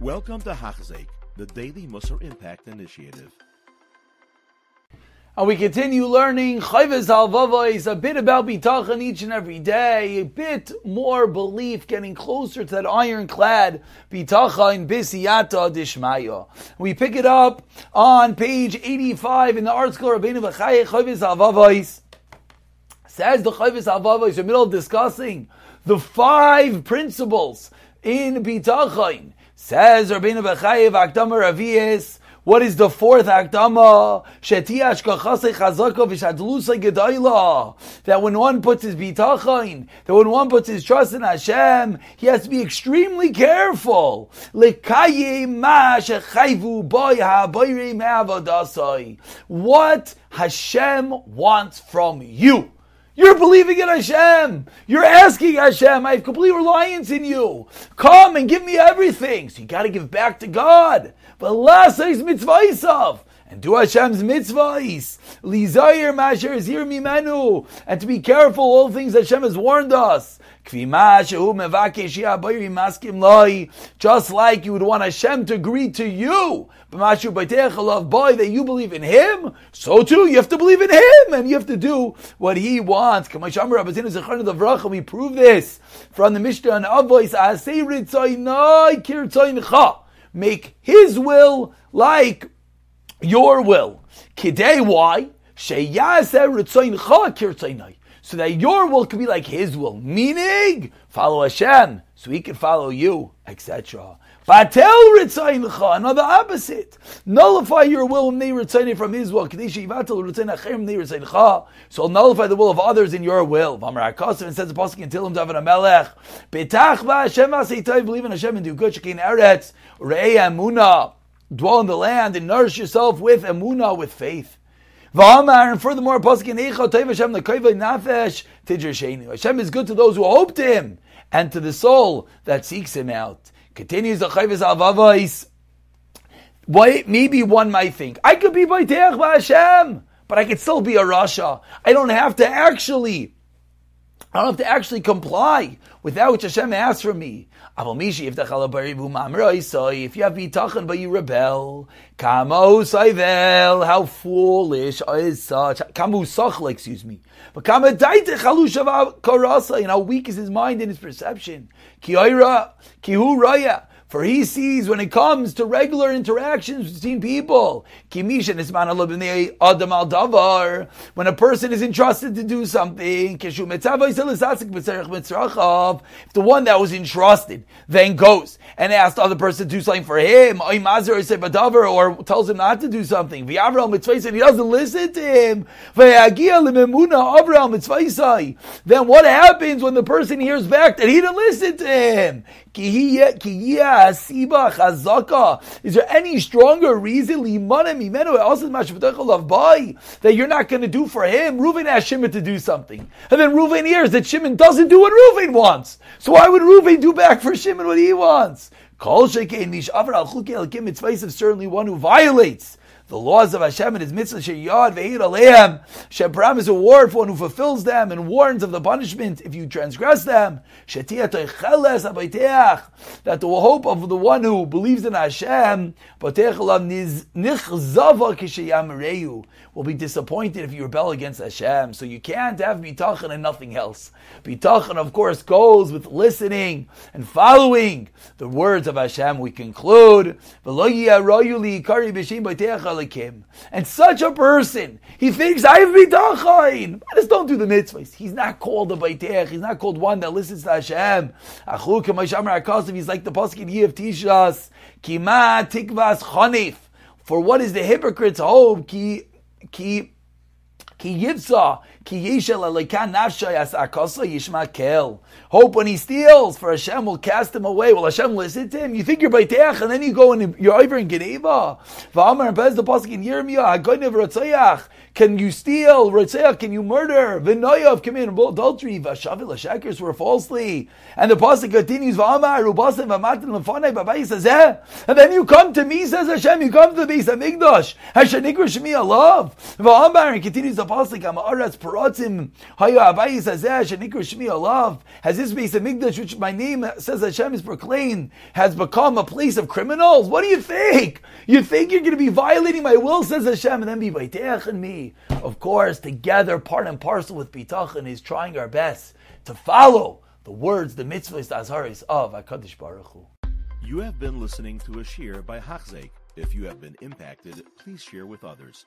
Welcome to Hachzik, the Daily Musar Impact Initiative. And we continue learning Chayvez Halvavais, a bit about Bitachon each and every day, a bit more belief, getting closer to that ironclad Bitachon Bisiyata Dishmaya. We pick it up on page 85 in the article Rabbeinu V'chayeh Chayvez Halvavais. Says the Chayvez Halvavais, in the middle of discussing the five principles in Bitachon. Says Rabbeinu V'chayeh Akdamar Aviyas, what is the fourth akdama? Shetiash kachase chazaka v'shadlusa gedayla. That when one puts his bitachon, that when one puts his trust in Hashem, he has to be extremely careful. Lekaye ma shechayvu boy ha'boyre me'avodasai. What Hashem wants from you. You're believing in Hashem. You're asking Hashem, I have complete reliance in you. Come and give me everything. So you got to give back to God. But last is mitzvah and do Hashem's mitzvahs. Lizayir masher zir mimenu. And to be careful, all things Hashem has warned us. Just like you would want Hashem to agree to you, that you believe in Him, so too you have to believe in Him, and you have to do what He wants. We prove this from the Mishnah and Avos. Make His will like your will. Kidei, why? So that your will can be like His will, meaning follow Hashem, so He can follow you, etc. Batel ritzayncha, another opposite. Nullify your will they ritzayne from His will. So nullify the will of others in your will. V'amar Akasim and says the pasuk in Tilim David Amelech. Betach Hashem aseitai, believe in Hashem and do good. Shekin eretz rei amuna. Dwell in the land and nourish yourself with amuna, with faith. V'amar, and furthermore, Hashem. Hashem is good to those who hope to Him and to the soul that seeks Him out. Continues the Chayvus Avavais. Why, maybe one might think, I could be by Teach Hashem, but I could still be a Rasha. I don't have to actually, I don't have to actually comply with that which Hashem asks from me. If you have bitachon but you rebel, how foolish is such, kamu sachle, excuse me. But and how weak is his mind and his perception. Ki kihu raya, for he sees when it comes to regular interactions between people, when a person is entrusted to do something, if the one that was entrusted then goes and asks the other person to do something for him, or tells him not to do something, and he doesn't listen to him, then what happens when the person hears back that he didn't listen to him? Is there any stronger reason that you're not going to do for him? Reuven asked Shimon to do something. And then Reuven hears that Shimon doesn't do what Reuven wants. So why would Reuven do back for Shimon what he wants? It's certainly one who violates the laws of Hashem and His mitzvah sheyad ve'ir aleim. Hashem promises a reward for one who fulfills them and warns of the punishment if you transgress them. That the hope of the one who believes in Hashem will be disappointed if you rebel against Hashem. So you can't have bitachon and nothing else. Bitachon, of course, goes with listening and following the words of Hashem. We conclude. Him and such a person, he thinks, I have bitachon. I just don't do the mitzvahs. He's not called a baitech. He's not called one that listens to Hashem. He's like the pasuk in Yiv Tishas. Kima tikvas chonif. For what is the hypocrite's hope? Ki, ki, ki yivsa. Ki yishel alekan nafshay as akosa yishma kel. Hope when he steals, for Hashem will cast him away. Will Hashem listen to him? You think you're Baiteach, and then you go and you're over in geneivah. V'amar and Bez the Pasuk in Yirmiyah, Hagoynev Ratzayach. Can you steal? Ratzayach, can you murder? V'noyav, come in, adultery. V'shavil Hashakir, swear falsely. And the Pasuk continues, V'amar, Rubasim, V'matin, L'fanei, B'abai, says, eh? And then you come to me, says Hashem, you come to the Beis HaMikdash. Hashanikra Shemi Allah. V'amar, and continues the Pasuk, Amaretz, Baratim, Haya Abayis Hazeh, Shmi Alav, has this base of Migdash, which my name says Hashem is proclaimed, has become a place of criminals? What do you think? You think you're going to be violating my will, says Hashem, and then be Baitech and me? Of course, together, part and parcel with Bitachon, is trying our best to follow the words, the mitzvahs, the azharis of HaKadosh Baruch Hu. You have been listening to a shiur by Hachzeik. If you have been impacted, please share with others.